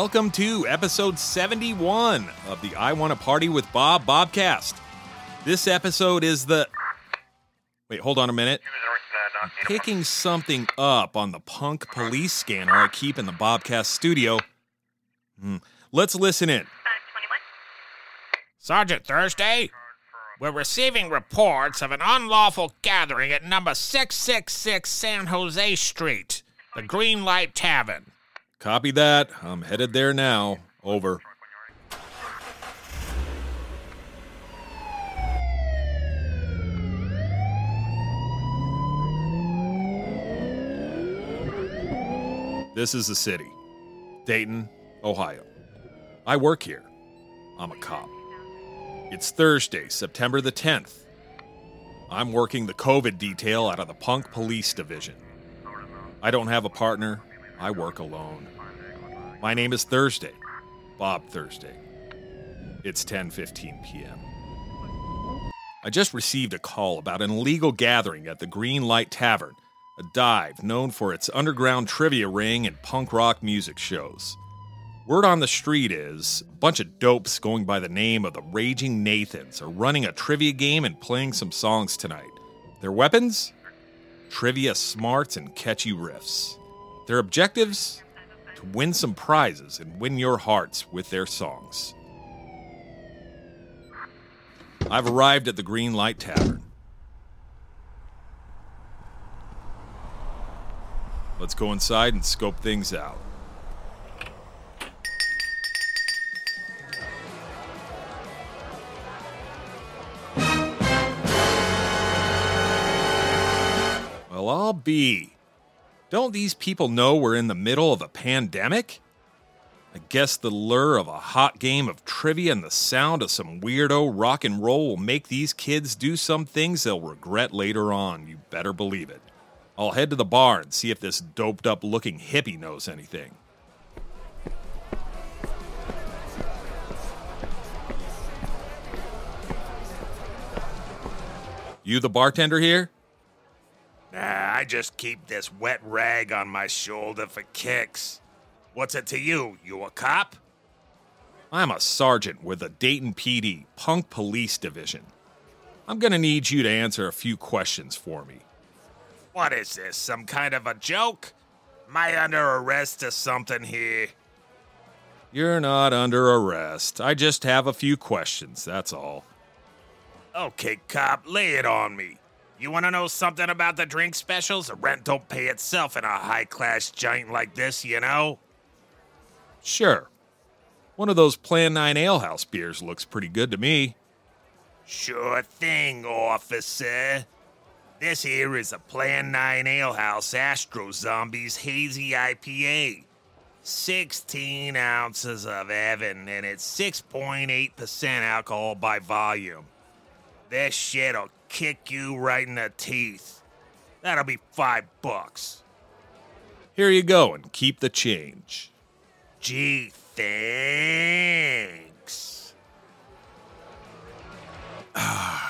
Welcome to episode 71 of the I Want to Party with Bob Bobcast. This episode is the. Wait, hold on a minute. Picking something up on the punk police scanner I keep in the Bobcast studio. Hmm. Let's listen in. Sergeant Thursday, we're receiving reports of an unlawful gathering at number 666 San Jose Street, the Green Light Tavern. Copy that. I'm headed there now. Over. This is the city, Dayton, Ohio. I work here. I'm a cop. It's Thursday, September the 10th. I'm working the COVID detail out of the Punk Police Division. I don't have a partner. I work alone. My name is Thursday, Bob Thursday. It's 10:15 p.m. I just received a call about an illegal gathering at the Green Light Tavern, a dive known for its underground trivia ring and punk rock music shows. Word on the street is a bunch of dopes going by the name of the Raging Nathans are running a trivia game and playing some songs tonight. Their weapons? Trivia smarts and catchy riffs. Their objectives? To win some prizes and win your hearts with their songs. I've arrived at the Green Light Tavern. Let's go inside and scope things out. Well, I'll be. Don't these people know we're in the middle of a pandemic? I guess the lure of a hot game of trivia and the sound of some weirdo rock and roll will make these kids do some things they'll regret later on. You better believe it. I'll head to the bar and see if this doped up looking hippie knows anything. You the bartender here? Nah, I just keep this wet rag on my shoulder for kicks. What's it to you? You a cop? I'm a sergeant with the Dayton PD Punk Police Division. I'm gonna need you to answer a few questions for me. What is this? Some kind of a joke? Am I under arrest or something here? You're not under arrest. I just have a few questions, that's all. Okay, cop, lay it on me. You want to know something about the drink specials? The rent don't pay itself in a high class giant like this, you know? Sure. One of those Plan 9 Alehouse beers looks pretty good to me. Sure thing, officer. This here is a Plan 9 Alehouse Astro Zombies Hazy IPA. 16 ounces of heaven, and it's 6.8% alcohol by volume. This shit'll kick you right in the teeth. That'll be five bucks. Here you go, and keep the change. Gee, thanks.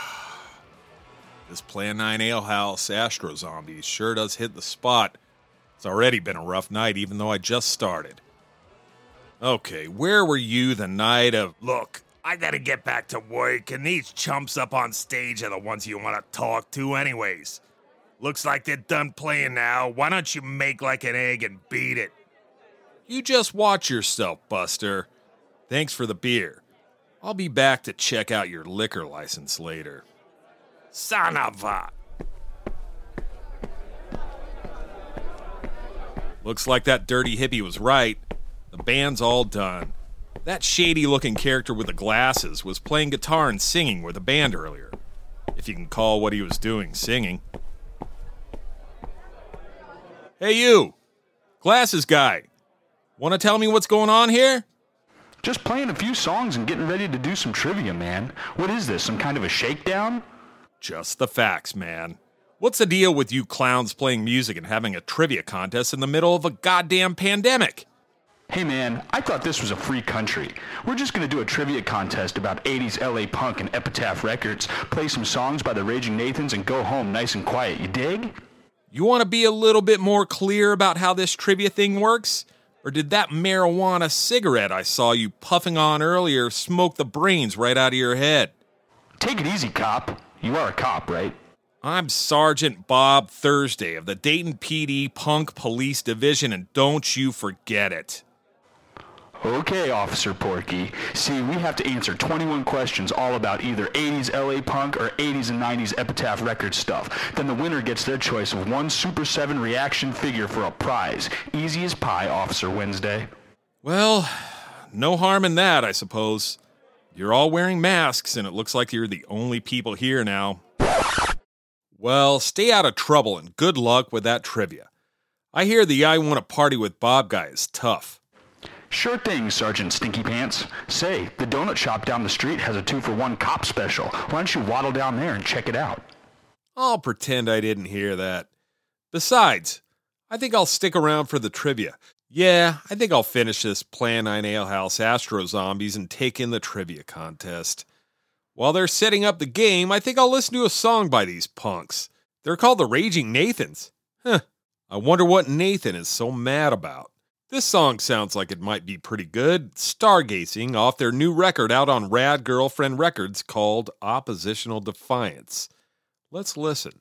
This Plan 9 Alehouse Astro Zombies sure does hit the spot. It's already been a rough night, even though I just started. Okay, where were you the night of. Look, I gotta get back to work, and these chumps up on stage are the ones you wanna talk to, anyways. Looks like they're done playing now. Why don't you make like an egg and beat it? You just watch yourself, Buster. Thanks for the beer. I'll be back to check out your liquor license later. Son of a. Looks like that dirty hippie was right. The band's all done. That shady looking character with the glasses was playing guitar and singing with a band earlier. If you can call what he was doing singing. Hey, you! Glasses guy! Want to tell me what's going on here? Just playing a few songs and getting ready to do some trivia, man. What is this, some kind of a shakedown? Just the facts, man. What's the deal with you clowns playing music and having a trivia contest in the middle of a goddamn pandemic? Hey man, I thought this was a free country. We're just gonna do a trivia contest about 80s LA punk and Epitaph Records, play some songs by the Raging Nathans, and go home nice and quiet. You dig? You want to be a little bit more clear about how this trivia thing works? Or did that marijuana cigarette I saw you puffing on earlier smoke the brains right out of your head? Take it easy, cop. You are a cop, right? I'm Sergeant Bob Thursday of the Dayton PD Punk Police Division, and don't you forget it. Okay, Officer Porky. See, we have to answer 21 questions all about either 80s LA punk or 80s and 90s Epitaph Records stuff. Then the winner gets their choice of one Super 7 reaction figure for a prize. Easy as pie, Officer Wednesday. Well, no harm in that, I suppose. You're all wearing masks, and it looks like you're the only people here now. Well, stay out of trouble and good luck with that trivia. I hear the I Want to Party with Bob guy is tough. Sure thing, Sergeant Stinky Pants. Say, the donut shop down the street has a two for one cop special. Why don't you waddle down there and check it out? I'll pretend I didn't hear that. Besides, I think I'll stick around for the trivia. Yeah, I think I'll finish this Plan 9 Alehouse Astro Zombies and take in the trivia contest. While they're setting up the game, I think I'll listen to a song by these punks. They're called the Raging Nathans. Huh. I wonder what Nathan is so mad about. This song sounds like it might be pretty good. Stargazing off their new record out on Rad Girlfriend Records called Oppositional Defiance. Let's listen.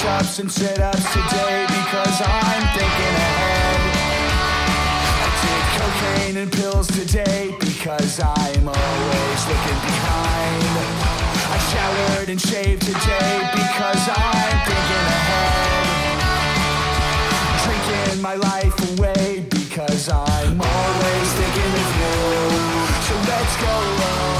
Push-ups and sit-ups today because I'm thinking ahead. I did cocaine and pills today because I'm always looking behind. I showered and shaved today because I'm thinking ahead. Drinking my life away because I'm always thinking of you. So let's go low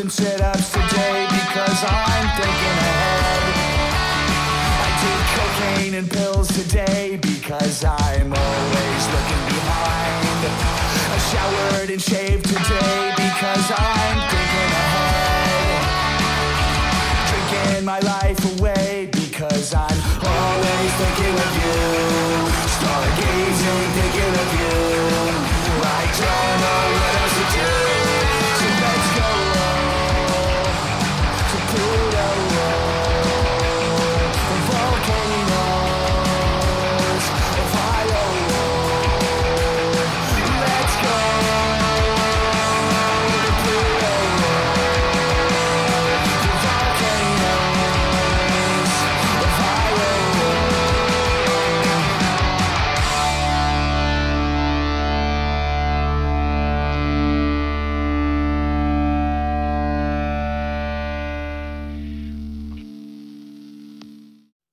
and sit-ups today because I'm thinking ahead. I did cocaine and pills today because I'm always looking behind. I showered and shaved today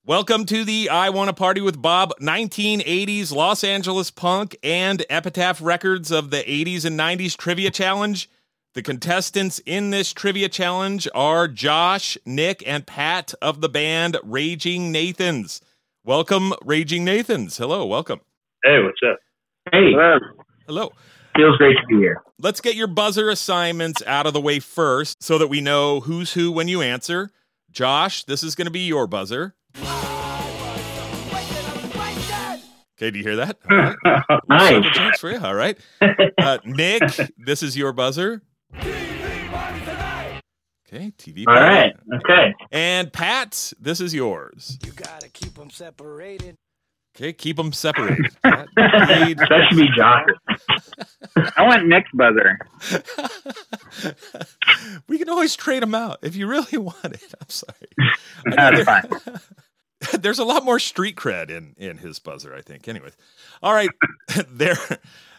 Welcome to the I Want to Party with Bob 1980s Los Angeles punk and Epitaph Records of the 80s and 90s Trivia Challenge. The contestants in this trivia challenge are Josh, Nick, and Pat of the band Raging Nathans. Welcome, Raging Nathans. Hello, welcome. Hey, what's up? Hey, Hello. feels great to be here. Let's get your buzzer assignments out of the way first so that we know who's who when you answer. Josh, this is going to be your buzzer. Okay, do you hear that? All right. nice. Sound checks for you. All right. Uh, Nick, this is your buzzer. Okay, TV. All right. Pat. Okay. And Pat, this is yours. You gotta keep them separated. Okay, keep them separated. Pat. That should be Josh. I want Nick's buzzer. we can always trade them out if you really want it. I'm sorry. That's fine. There- There's a lot more street cred in in his buzzer, I think. Anyways, all right. there,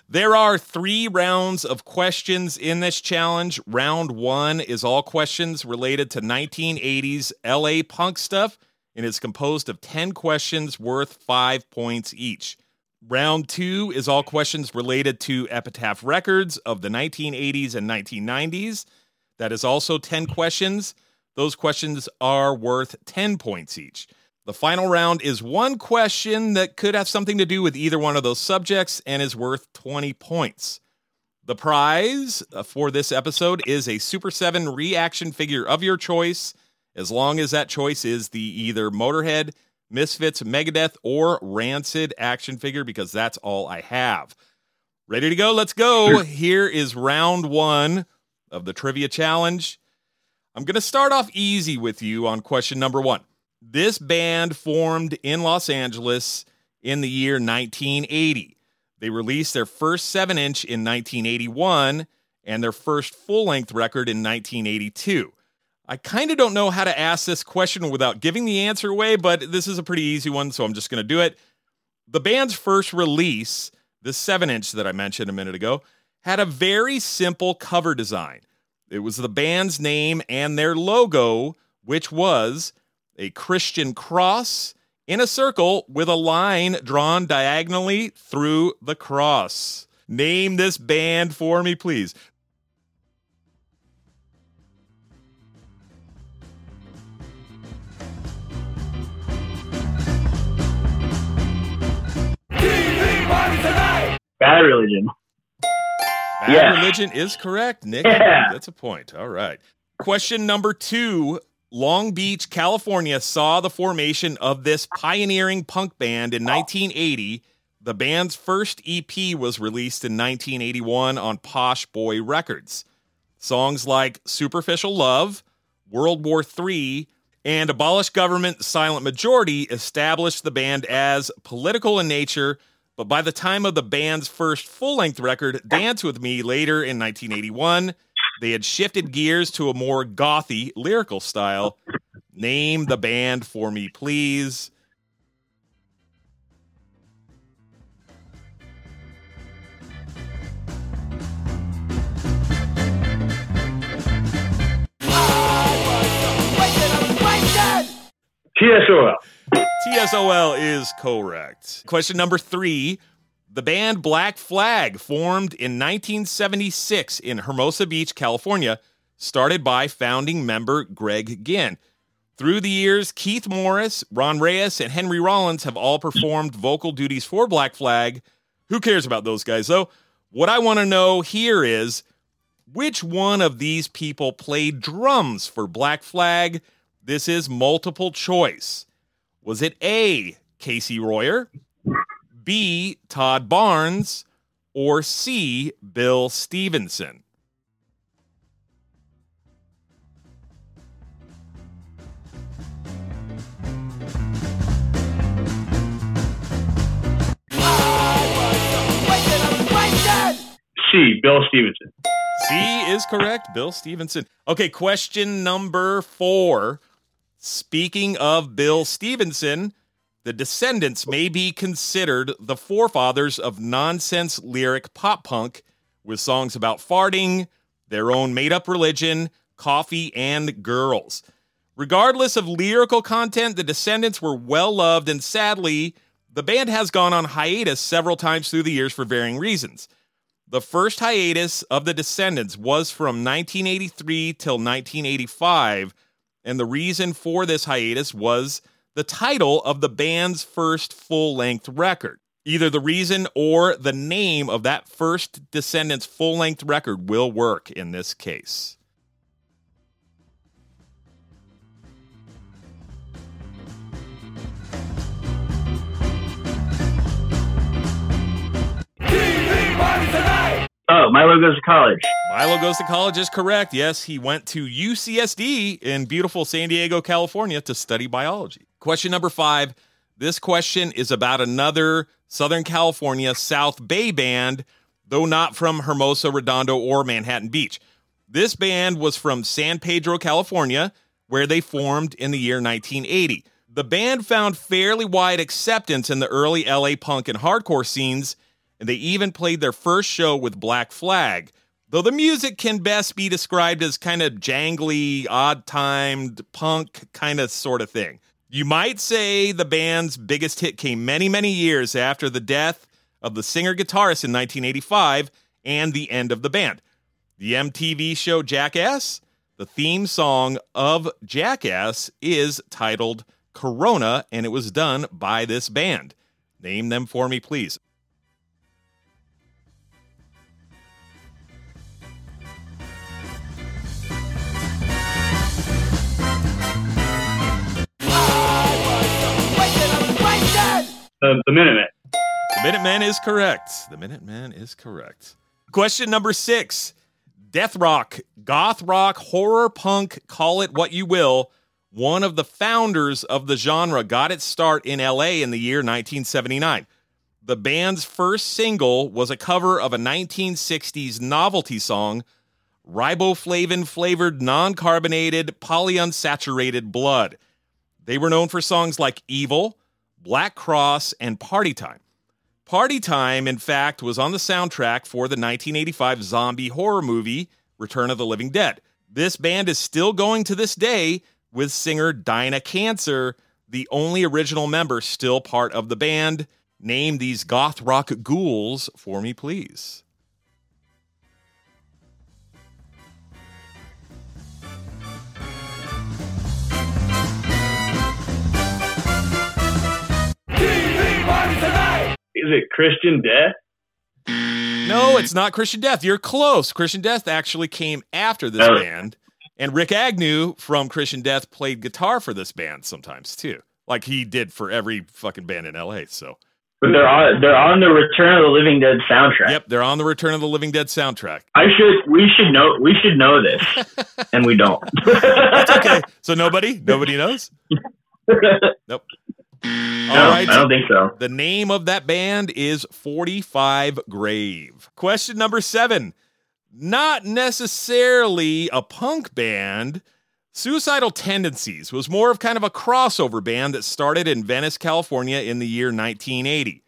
there are three rounds of questions in this challenge. Round one is all questions related to 1980s LA punk stuff, and it's composed of 10 questions worth five points each. Round two is all questions related to Epitaph Records of the 1980s and 1990s. That is also 10 questions. Those questions are worth 10 points each. The final round is one question that could have something to do with either one of those subjects and is worth 20 points. The prize uh, for this episode is a Super 7 reaction figure of your choice, as long as that choice is the either Motorhead, Misfits, Megadeth, or Rancid action figure, because that's all I have. Ready to go? Let's go. Here is round one of the trivia challenge. I'm going to start off easy with you on question number one. This band formed in Los Angeles in the year 1980. They released their first 7 inch in 1981 and their first full length record in 1982. I kind of don't know how to ask this question without giving the answer away, but this is a pretty easy one, so I'm just going to do it. The band's first release, the 7 inch that I mentioned a minute ago, had a very simple cover design. It was the band's name and their logo, which was a Christian cross in a circle with a line drawn diagonally through the cross. Name this band for me, please. Bad religion. Bad Yeah. Religion is correct. Nick Yeah. gets a point. All right. Question number two Long Beach, California saw the formation of this pioneering punk band in 1980. The band's first EP was released in 1981 on Posh Boy Records. Songs like Superficial Love, World War III, and Abolish Government Silent Majority established the band as political in nature. But by the time of the band's first full length record, Dance With Me, later in 1981, they had shifted gears to a more gothy lyrical style. Name the band for me, please. TSOL. TSOL is correct. Question number three. The band Black Flag formed in 1976 in Hermosa Beach, California, started by founding member Greg Ginn. Through the years, Keith Morris, Ron Reyes, and Henry Rollins have all performed vocal duties for Black Flag. Who cares about those guys, though? What I want to know here is which one of these people played drums for Black Flag? This is multiple choice. Was it A, Casey Royer, B, Todd Barnes, or C, Bill Stevenson? C. Bill Stevenson. C is correct. Bill Stevenson. Okay, question number four. Speaking of Bill Stevenson, the Descendents may be considered the forefathers of nonsense lyric pop punk with songs about farting, their own made up religion, coffee, and girls. Regardless of lyrical content, the Descendents were well loved, and sadly, the band has gone on hiatus several times through the years for varying reasons. The first hiatus of the Descendents was from 1983 till 1985, and the reason for this hiatus was the title of the band's first full length record. Either the reason or the name of that first Descendents full length record will work in this case. Oh, Milo goes to college. Milo goes to college is correct. Yes, he went to UCSD in beautiful San Diego, California to study biology. Question number five. This question is about another Southern California South Bay band, though not from Hermosa, Redondo, or Manhattan Beach. This band was from San Pedro, California, where they formed in the year 1980. The band found fairly wide acceptance in the early LA punk and hardcore scenes, and they even played their first show with Black Flag. Though the music can best be described as kind of jangly, odd timed, punk kind of sort of thing. You might say the band's biggest hit came many, many years after the death of the singer guitarist in 1985 and the end of the band. The MTV show Jackass, the theme song of Jackass, is titled Corona, and it was done by this band. Name them for me, please. The, the Minutemen. The Minutemen is correct. The Minutemen is correct. Question number six Death rock, goth rock, horror punk, call it what you will. One of the founders of the genre got its start in LA in the year 1979. The band's first single was a cover of a 1960s novelty song, riboflavin flavored, non carbonated, polyunsaturated blood. They were known for songs like Evil, Black Cross, and Party Time. Party Time, in fact, was on the soundtrack for the 1985 zombie horror movie Return of the Living Dead. This band is still going to this day with singer Dinah Cancer, the only original member still part of the band. Name these goth rock ghouls for me, please. Is it Christian Death? No, it's not Christian Death. You're close. Christian Death actually came after this Oh. band. And Rikk Agnew from Christian Death played guitar for this band sometimes too. Like he did for every fucking band in LA. So, But they're on they're on the Return of the Living Dead soundtrack. yep, they're on the Return of the Living Dead soundtrack. I should we should know we should know this, and we don't. Okay. So nobody, nobody knows? Nope. No, All right. I don't think so. The name of that band is 45 Grave. Question number seven. Not necessarily a punk band. Suicidal Tendencies was more of kind of a crossover band that started in Venice, California in the year 1980.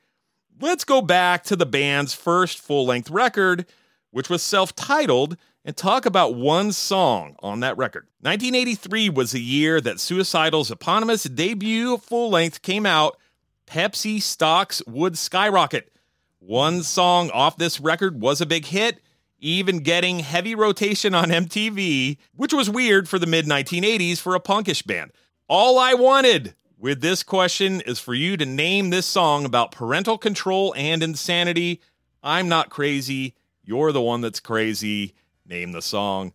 Let's go back to the band's first full length record, which was self titled, and talk about one song on that record. 1983 was the year that Suicidal's eponymous debut full length came out. Pepsi stocks would skyrocket. One song off this record was a big hit, even getting heavy rotation on MTV, which was weird for the mid 1980s for a punkish band. All I wanted with this question is for you to name this song about parental control and insanity. I'm not crazy. You're the one that's crazy. Name the song.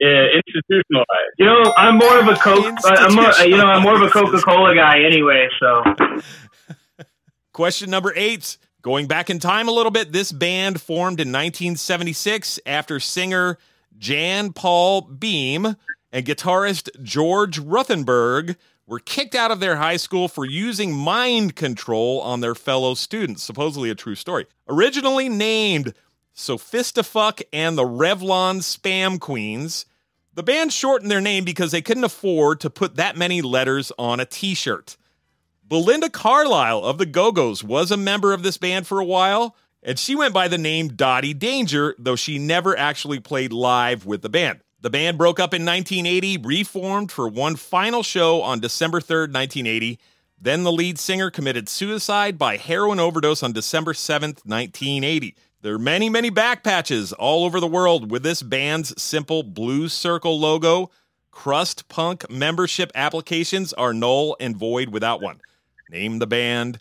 Yeah, institutionalized. You know, I'm more of a Coke. I'm more, uh, you know, I'm more of a Coca Cola guy anyway. So Question number eight. Going back in time a little bit, this band formed in 1976 after singer Jan Paul Beahm and guitarist George Ruthenberg were kicked out of their high school for using mind control on their fellow students. Supposedly a true story. Originally named Sophistifuck and the Revlon Spam Queens, the band shortened their name because they couldn't afford to put that many letters on a t shirt. Belinda Carlisle of the Go Go's was a member of this band for a while, and she went by the name Dottie Danger, though she never actually played live with the band. The band broke up in 1980, reformed for one final show on December 3rd, 1980. Then the lead singer committed suicide by heroin overdose on December 7th, 1980. There are many, many back patches all over the world with this band's simple blue circle logo. Crust punk membership applications are null and void without one. Name the band.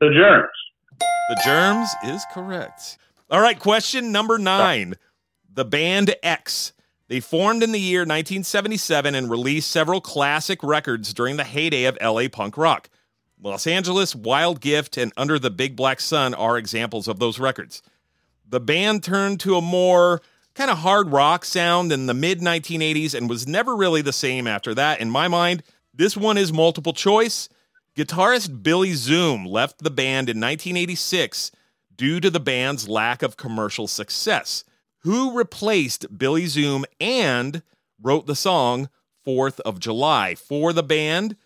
The germs. The Germs is correct. All right, question number nine. The band X. They formed in the year 1977 and released several classic records during the heyday of LA punk rock. Los Angeles, Wild Gift, and Under the Big Black Sun are examples of those records. The band turned to a more kind of hard rock sound in the mid 1980s and was never really the same after that. In my mind, this one is multiple choice. Guitarist Billy Zoom left the band in 1986 due to the band's lack of commercial success. Who replaced Billy Zoom and wrote the song 4th of July for the band?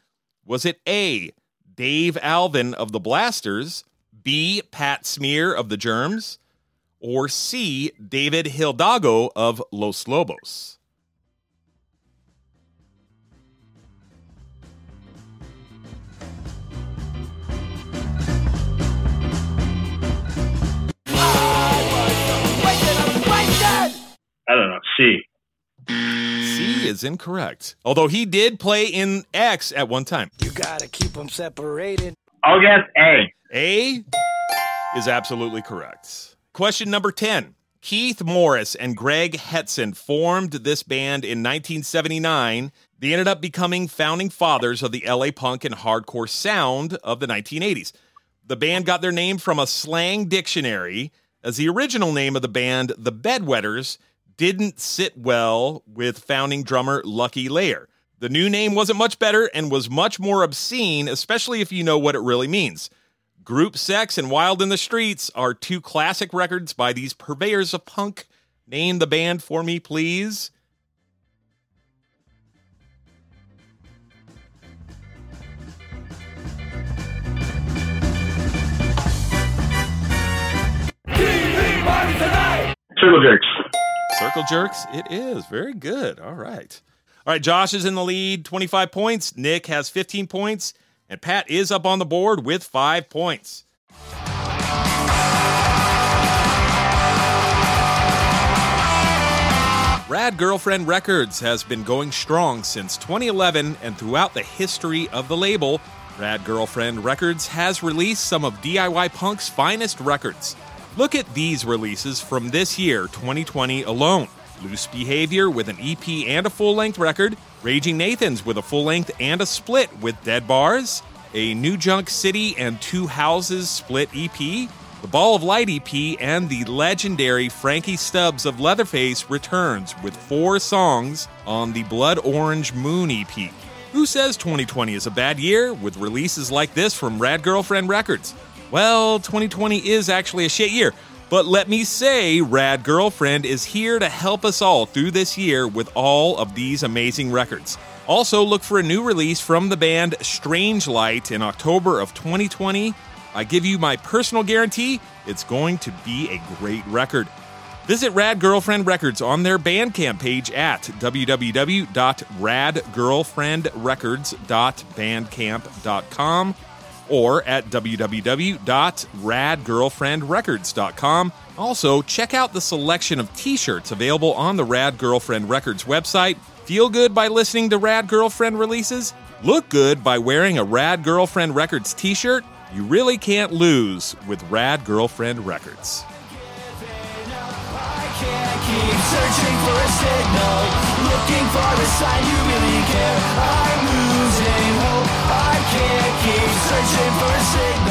Was it A, Dave Alvin of the Blasters, B, Pat Smear of the Germs, or C, David Hidalgo of Los Lobos? C. C is incorrect. Although he did play in X at one time. You gotta keep them separated. I'll guess A. A is absolutely correct. Question number 10. Keith Morris and Greg Hetson formed this band in 1979. They ended up becoming founding fathers of the LA punk and hardcore sound of the 1980s. The band got their name from a slang dictionary, as the original name of the band, the Bedwetters, didn't sit well with founding drummer Lucky Lehrer. The new name wasn't much better and was much more obscene, especially if you know what it really means. Group Sex and Wild in the Streets are two classic records by these purveyors of punk. Name the band for me, please. Circle jerks. Circle Jerks, it is. Very good. All right. All right, Josh is in the lead, 25 points. Nick has 15 points. And Pat is up on the board with five points. Rad Girlfriend Records has been going strong since 2011 and throughout the history of the label. Rad Girlfriend Records has released some of DIY Punk's finest records. Look at these releases from this year, 2020 alone. Loose Behavior with an EP and a full length record, Raging Nathans with a full length and a split with Dead Bars, a New Junk City and Two Houses split EP, the Ball of Light EP, and the legendary Frankie Stubbs of Leatherface returns with four songs on the Blood Orange Moon EP. Who says 2020 is a bad year with releases like this from Rad Girlfriend Records? Well, 2020 is actually a shit year. But let me say, Rad Girlfriend is here to help us all through this year with all of these amazing records. Also, look for a new release from the band Strange Light in October of 2020. I give you my personal guarantee it's going to be a great record. Visit Rad Girlfriend Records on their Bandcamp page at www.radgirlfriendrecords.bandcamp.com or at www.radgirlfriendrecords.com. Also, check out the selection of t shirts available on the Rad Girlfriend Records website. Feel good by listening to Rad Girlfriend releases? Look good by wearing a Rad Girlfriend Records t shirt? You really can't lose with Rad Girlfriend Records. Searching for a signal, looking for a sign you really care. I'm searching for a signal,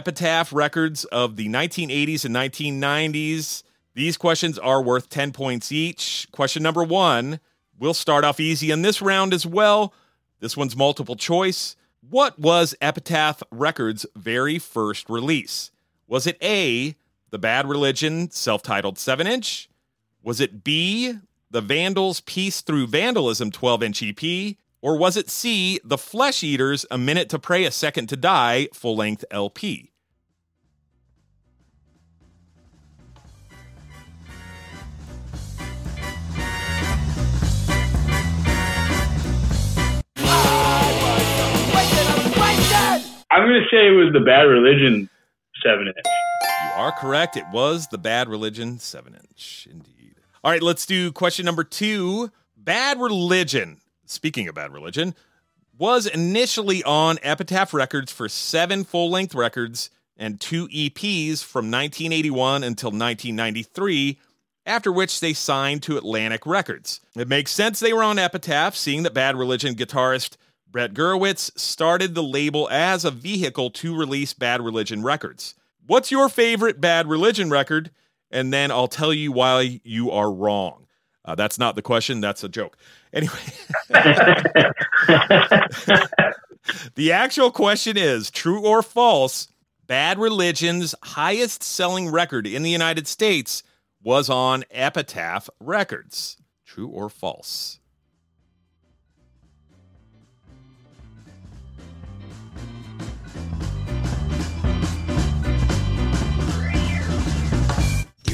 Epitaph records of the 1980s and 1990s. These questions are worth 10 points each. Question number one. We'll start off easy in this round as well. This one's multiple choice. What was Epitaph Records' very first release? Was it A, the Bad Religion self titled 7 inch? Was it B, the Vandals Peace Through Vandalism 12 inch EP? Or was it C, the Flesh Eaters A Minute to Pray, A Second to Die full length LP? I'm going to say it was the Bad Religion 7 inch. You are correct. It was the Bad Religion 7 inch. Indeed. All right, let's do question number two. Bad Religion, speaking of Bad Religion, was initially on Epitaph Records for seven full length records and two EPs from 1981 until 1993, after which they signed to Atlantic Records. It makes sense they were on Epitaph, seeing that Bad Religion guitarist Brett Gurewitz started the label as a vehicle to release Bad Religion records. What's your favorite Bad Religion record? And then I'll tell you why you are wrong. Uh, that's not the question, that's a joke. Anyway, the actual question is true or false? Bad Religion's highest selling record in the United States was on Epitaph Records. True or false?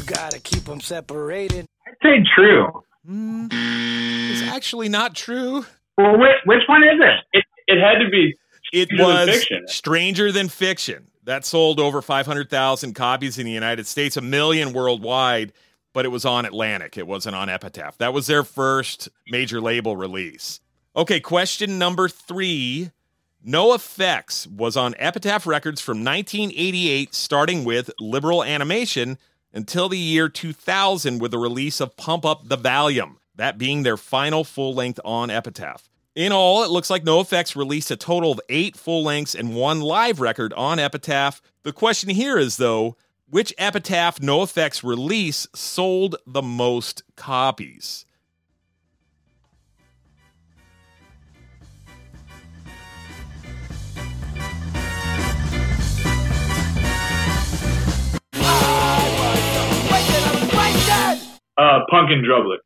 Gotta keep them separated. I'd say true. Mm, it's actually not true. Well, which, which one is it? It, it had to be. It Stranger Than was Fiction. Stranger Than Fiction. That sold over 500,000 copies in the United States, a million worldwide, but it was on Atlantic. It wasn't on Epitaph. That was their first major label release. Okay, question number three. NOFX was on Epitaph Records from 1988, starting with Liberal Animation until the year 2000 with the release of Pump Up the Valuum, that being their final full length on Epitaph. In all, it looks like NOFX released a total of eight full lengths and one live record on Epitaph. The question here is, though, which Epitaph NOFX release sold the most copies? Uh, Punk and Drublic.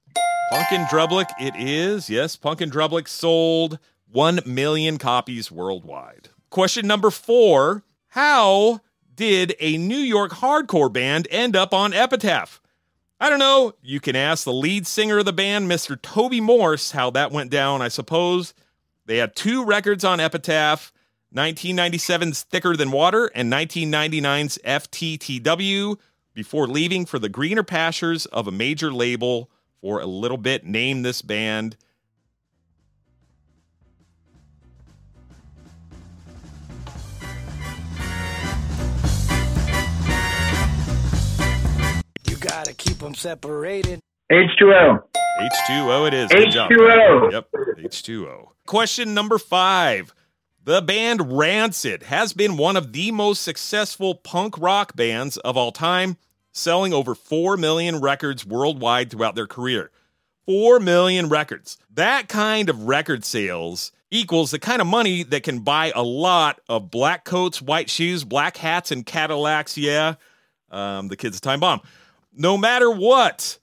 Punkin Drublick, it is. Yes, Punk in Drublic sold 1 million copies worldwide. Question number four How did a New York hardcore band end up on Epitaph? I don't know. You can ask the lead singer of the band, Mr. Toby Morse, how that went down, I suppose. They had two records on Epitaph 1997's Thicker Than Water and 1999's FTTW before leaving for the greener pastures of a major label for a little bit. Name this band. You gotta keep them separated. H2O. H2O it is. Good job. H2O. Yep, H2O. Question number five. The band Rancid has been one of the most successful punk rock bands of all time, selling over 4 million records worldwide throughout their career. 4 million records. That kind of record sales equals the kind of money that can buy a lot of black coats, white shoes, black hats, and Cadillacs. Yeah, um, the kids' time bomb. No matter what,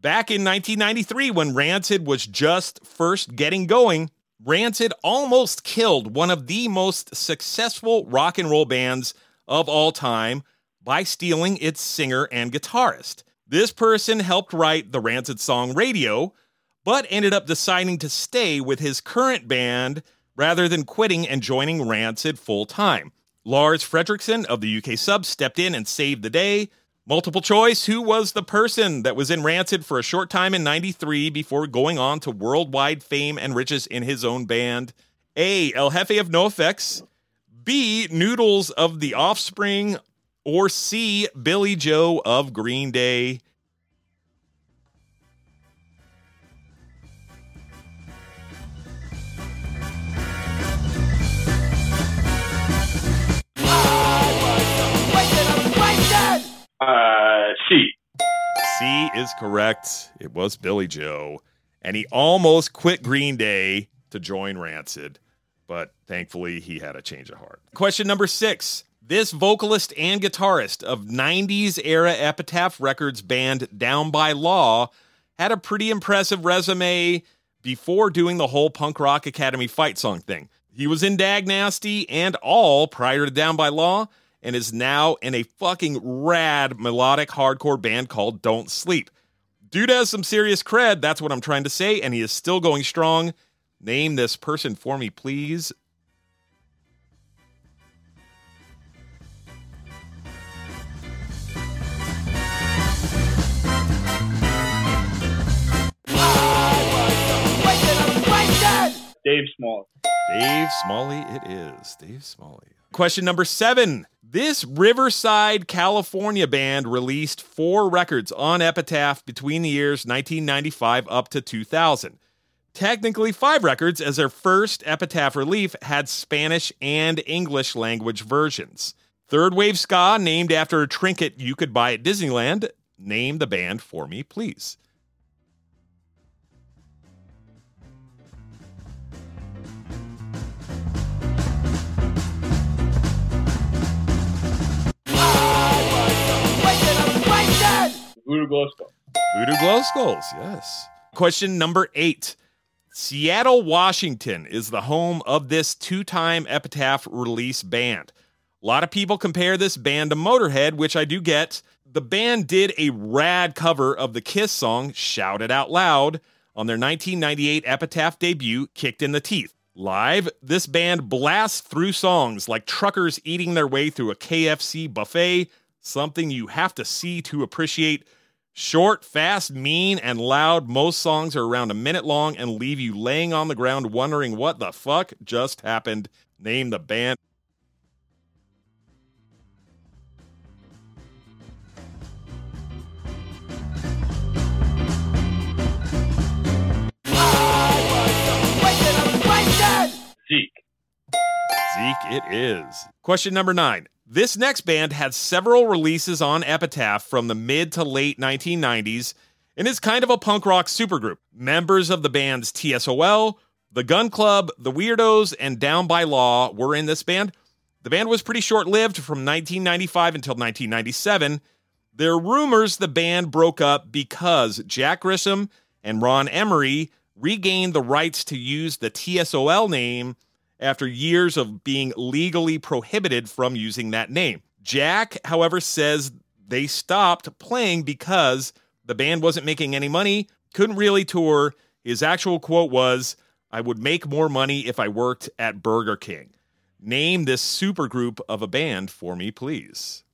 back in 1993, when Rancid was just first getting going, Rancid almost killed one of the most successful rock and roll bands of all time by stealing its singer and guitarist. This person helped write the Rancid song Radio, but ended up deciding to stay with his current band rather than quitting and joining Rancid full time. Lars Frederiksen of the UK sub stepped in and saved the day. Multiple choice Who was the person that was in Rancid for a short time in 93 before going on to worldwide fame and riches in his own band? A. El Jefe of NOFX. B. Noodles of The Offspring or C, Billie Joe of Green Day? Uh, C. C is correct. It was Billie Joe. And he almost quit Green Day to join Rancid, but thankfully he had a change of heart. Question number six this vocalist and guitarist of 90s era Epitaph Records band Down by Law had a pretty impressive resume before doing the whole Punk Rock Academy fight song thing. He was in Dag Nasty and all prior to Down by Law and is now in a fucking rad melodic hardcore band called Don't Sleep. Dude has some serious cred, that's what I'm trying to say, and he is still going strong. Name this person for me, please. Dave Small. Dave Smalley, it is. Dave Smalley. Question number seven. This Riverside, California band released four records on Epitaph between the years 1995 up to 2000. Technically, five records, as their first Epitaph relief had Spanish and English language versions. Third Wave Ska, named after a trinket you could buy at Disneyland. Name the band for me, please. Glow Skull. Voodoo Glow Skulls, yes. Question number eight. Seattle, Washington is the home of this two time Epitaph release band. A lot of people compare this band to Motorhead, which I do get. The band did a rad cover of the Kiss song Shout It Out Loud on their 1998 Epitaph debut, Kicked in the Teeth. Live, this band blasts through songs like truckers eating their way through a KFC buffet, something you have to see to appreciate. Short, fast, mean, and loud, most songs are around a minute long and leave you laying on the ground wondering what the fuck just happened. Name the band. Zeke. Zeke, it is. Question number nine. This next band had several releases on Epitaph from the mid to late 1990s and is kind of a punk rock supergroup. Members of the bands TSOL, The Gun Club, The Weirdos, and Down by Law were in this band. The band was pretty short lived from 1995 until 1997. There are rumors the band broke up because Jack Grisham and Ron Emery regained the rights to use the TSOL name after years of being legally prohibited from using that name. Jack, however, says they stopped playing because the band wasn't making any money, couldn't really tour. His actual quote was, I would make more money if I worked at Burger King. Name this supergroup of a band for me, please.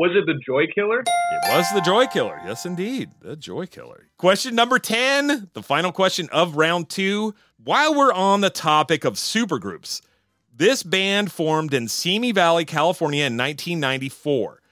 Was it the Joykiller? It was the Joykiller. Yes, indeed. The Joykiller. Question number 10, the final question of round two. While we're on the topic of supergroups, this band formed in Simi Valley, California in 1994.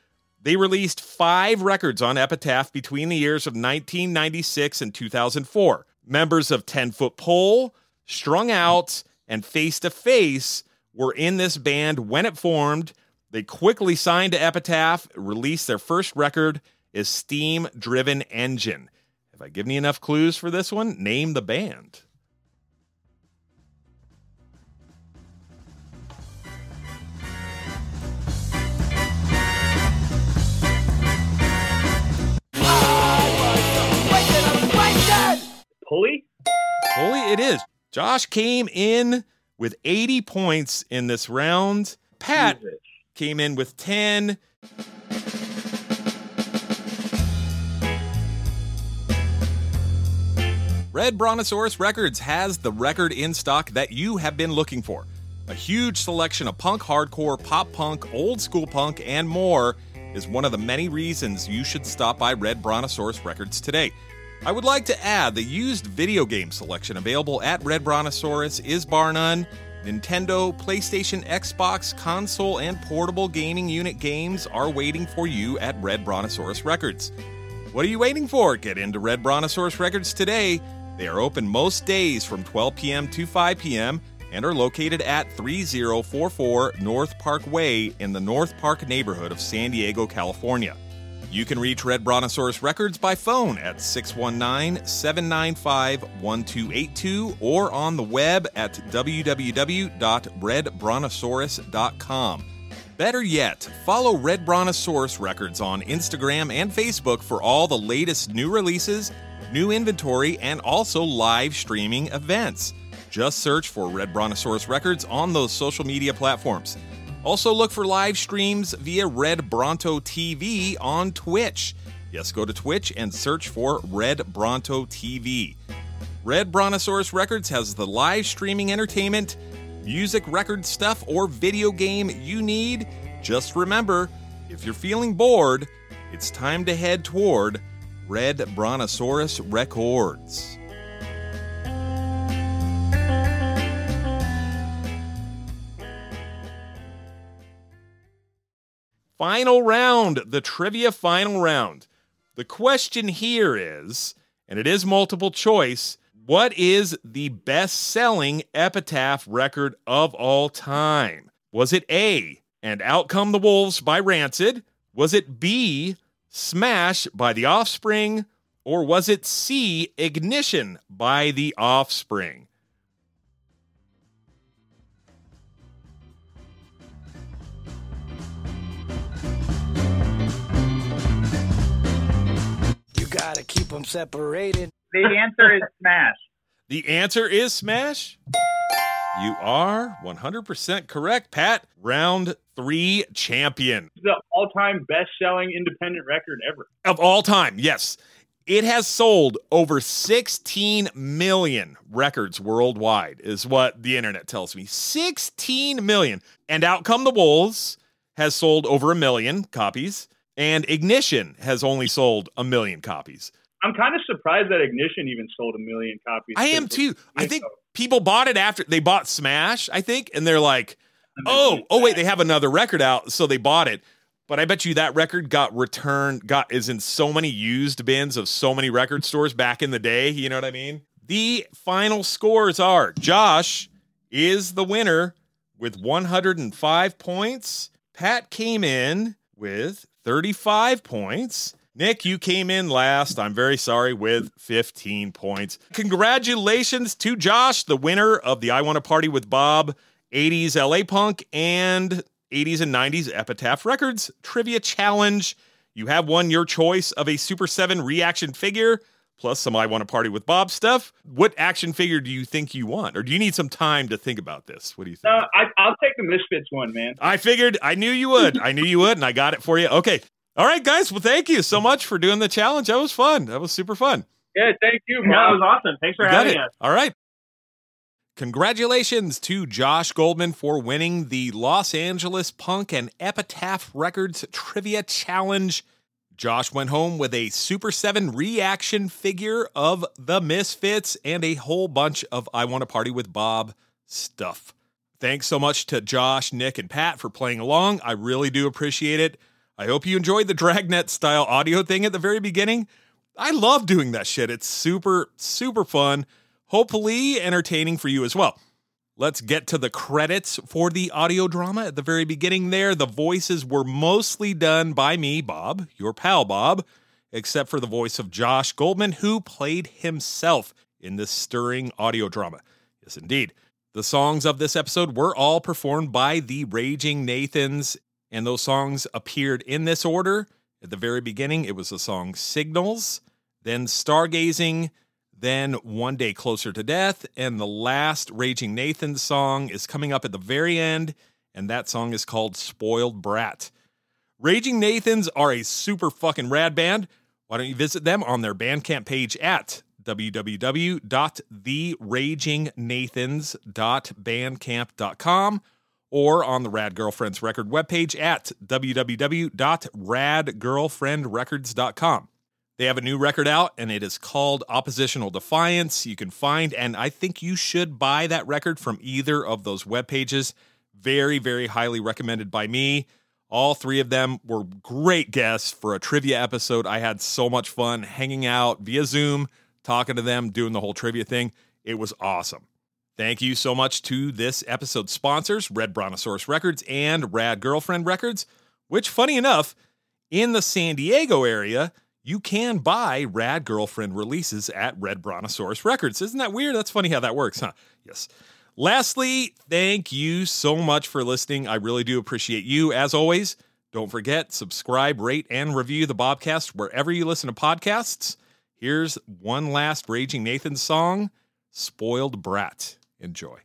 They released five records on Epitaph between the years of 1996 and 2004. Members of 10 Foot Pole, Strung Out, and Face to Face were in this band when it formed. They quickly signed to Epitaph, released their first record Esteem Driven Engine. Have I given you enough clues for this one? Name the band. Pulley? Holy, it is. Josh came in with 80 points in this round. Pat. Came in with 10. Red Brontosaurus Records has the record in stock that you have been looking for. A huge selection of punk, hardcore, pop punk, old school punk, and more is one of the many reasons you should stop by Red Brontosaurus Records today. I would like to add the used video game selection available at Red Brontosaurus is bar none. Nintendo, PlayStation, Xbox, console, and portable gaming unit games are waiting for you at Red Brontosaurus Records. What are you waiting for? Get into Red Brontosaurus Records today. They are open most days from 12 p.m. to 5 p.m. and are located at 3044 North Park Way in the North Park neighborhood of San Diego, California. You can reach Red Brontosaurus Records by phone at 619 795 1282 or on the web at www.redbrontosaurus.com. Better yet, follow Red Brontosaurus Records on Instagram and Facebook for all the latest new releases, new inventory, and also live streaming events. Just search for Red Brontosaurus Records on those social media platforms. Also, look for live streams via Red Bronto TV on Twitch. Yes, go to Twitch and search for Red Bronto TV. Red Brontosaurus Records has the live streaming entertainment, music, record stuff, or video game you need. Just remember if you're feeling bored, it's time to head toward Red Brontosaurus Records. Final round, the trivia final round. The question here is, and it is multiple choice, what is the best selling epitaph record of all time? Was it A, And Out Come the Wolves by Rancid? Was it B, Smash by The Offspring? Or was it C, Ignition by The Offspring? Gotta keep them separated. The answer is Smash. The answer is Smash. You are 100% correct, Pat. Round three champion the all-time best-selling independent record ever. of all time. Yes. It has sold over 16 million records worldwide, is what the internet tells me. 16 million. And Out Come the Wolves has sold over a million copies, and Ignition has only sold a million copies. I'm kind of surprised that Ignition even sold a million copies. I am too. I think people bought it after they bought Smash, I think, and they're like, oh, oh wait, they have another record out, so they bought it. But I bet you that record got returned, got is in so many used bins of so many record stores back in the day. You know what I mean? The final scores are Josh is the winner with 105 points. Pat came in with 35 points. Nick, you came in last. I'm very sorry with 15 points. Congratulations to Josh, the winner of the I Want to Party with Bob 80s LA Punk and 80s and 90s Epitaph Records Trivia Challenge. You have won your choice of a Super 7 reaction figure plus some I Want to Party with Bob stuff. What action figure do you think you want? Or do you need some time to think about this? What do you think? Uh, I, I'll take the Misfits one, man. I figured, I knew you would. I knew you would, and I got it for you. Okay. All right, guys. Well, thank you so much for doing the challenge. That was fun. That was super fun. Yeah, thank you, Yeah, that was awesome. Thanks for You having us. All right. Congratulations to Josh Goldman for winning the Los Angeles Punk and Epitaph Records Trivia Challenge. Josh went home with a Super 7 reaction figure of the Misfits and a whole bunch of I Want to Party with Bob stuff. Thanks so much to Josh, Nick, and Pat for playing along. I really do appreciate it. I hope you enjoyed the Dragnet style audio thing at the very beginning. I love doing that shit. It's super, super fun. Hopefully entertaining for you as well. Let's get to the credits for the audio drama at the very beginning there. The voices were mostly done by me, Bob, your pal Bob, except for the voice of Josh Goldman, who played himself in this stirring audio drama. Yes, indeed. The songs of this episode were all performed by the Raging Nathans, and those songs appeared in this order. At the very beginning, it was the song Signals, then Stargazing, then One Day Closer to Death, and the last Raging Nathan song is coming up at the very end, and that song is called Spoiled Brat. Raging Nathans are a super fucking rad band. Why don't you visit them on their Bandcamp page at www.theragingnathans.bandcamp.com or on the Rad Girlfriends Record webpage at www.radgirlfriendrecords.com. They have a new record out and it is called Oppositional Defiance. You can find, and I think you should buy that record from either of those web pages. Very, very highly recommended by me. All three of them were great guests for a trivia episode. I had so much fun hanging out via Zoom, talking to them, doing the whole trivia thing. It was awesome. Thank you so much to this episode's sponsors, Red Brontosaurus Records and Rad Girlfriend Records, which, funny enough, in the San Diego area, you can buy Rad Girlfriend releases at Red Brontosaurus Records. Isn't that weird? That's funny how that works, huh? Yes. Lastly, thank you so much for listening. I really do appreciate you. As always, don't forget, subscribe, rate, and review the Bobcast wherever you listen to podcasts. Here's one last Raging Nathan song, Spoiled Brat. Enjoy.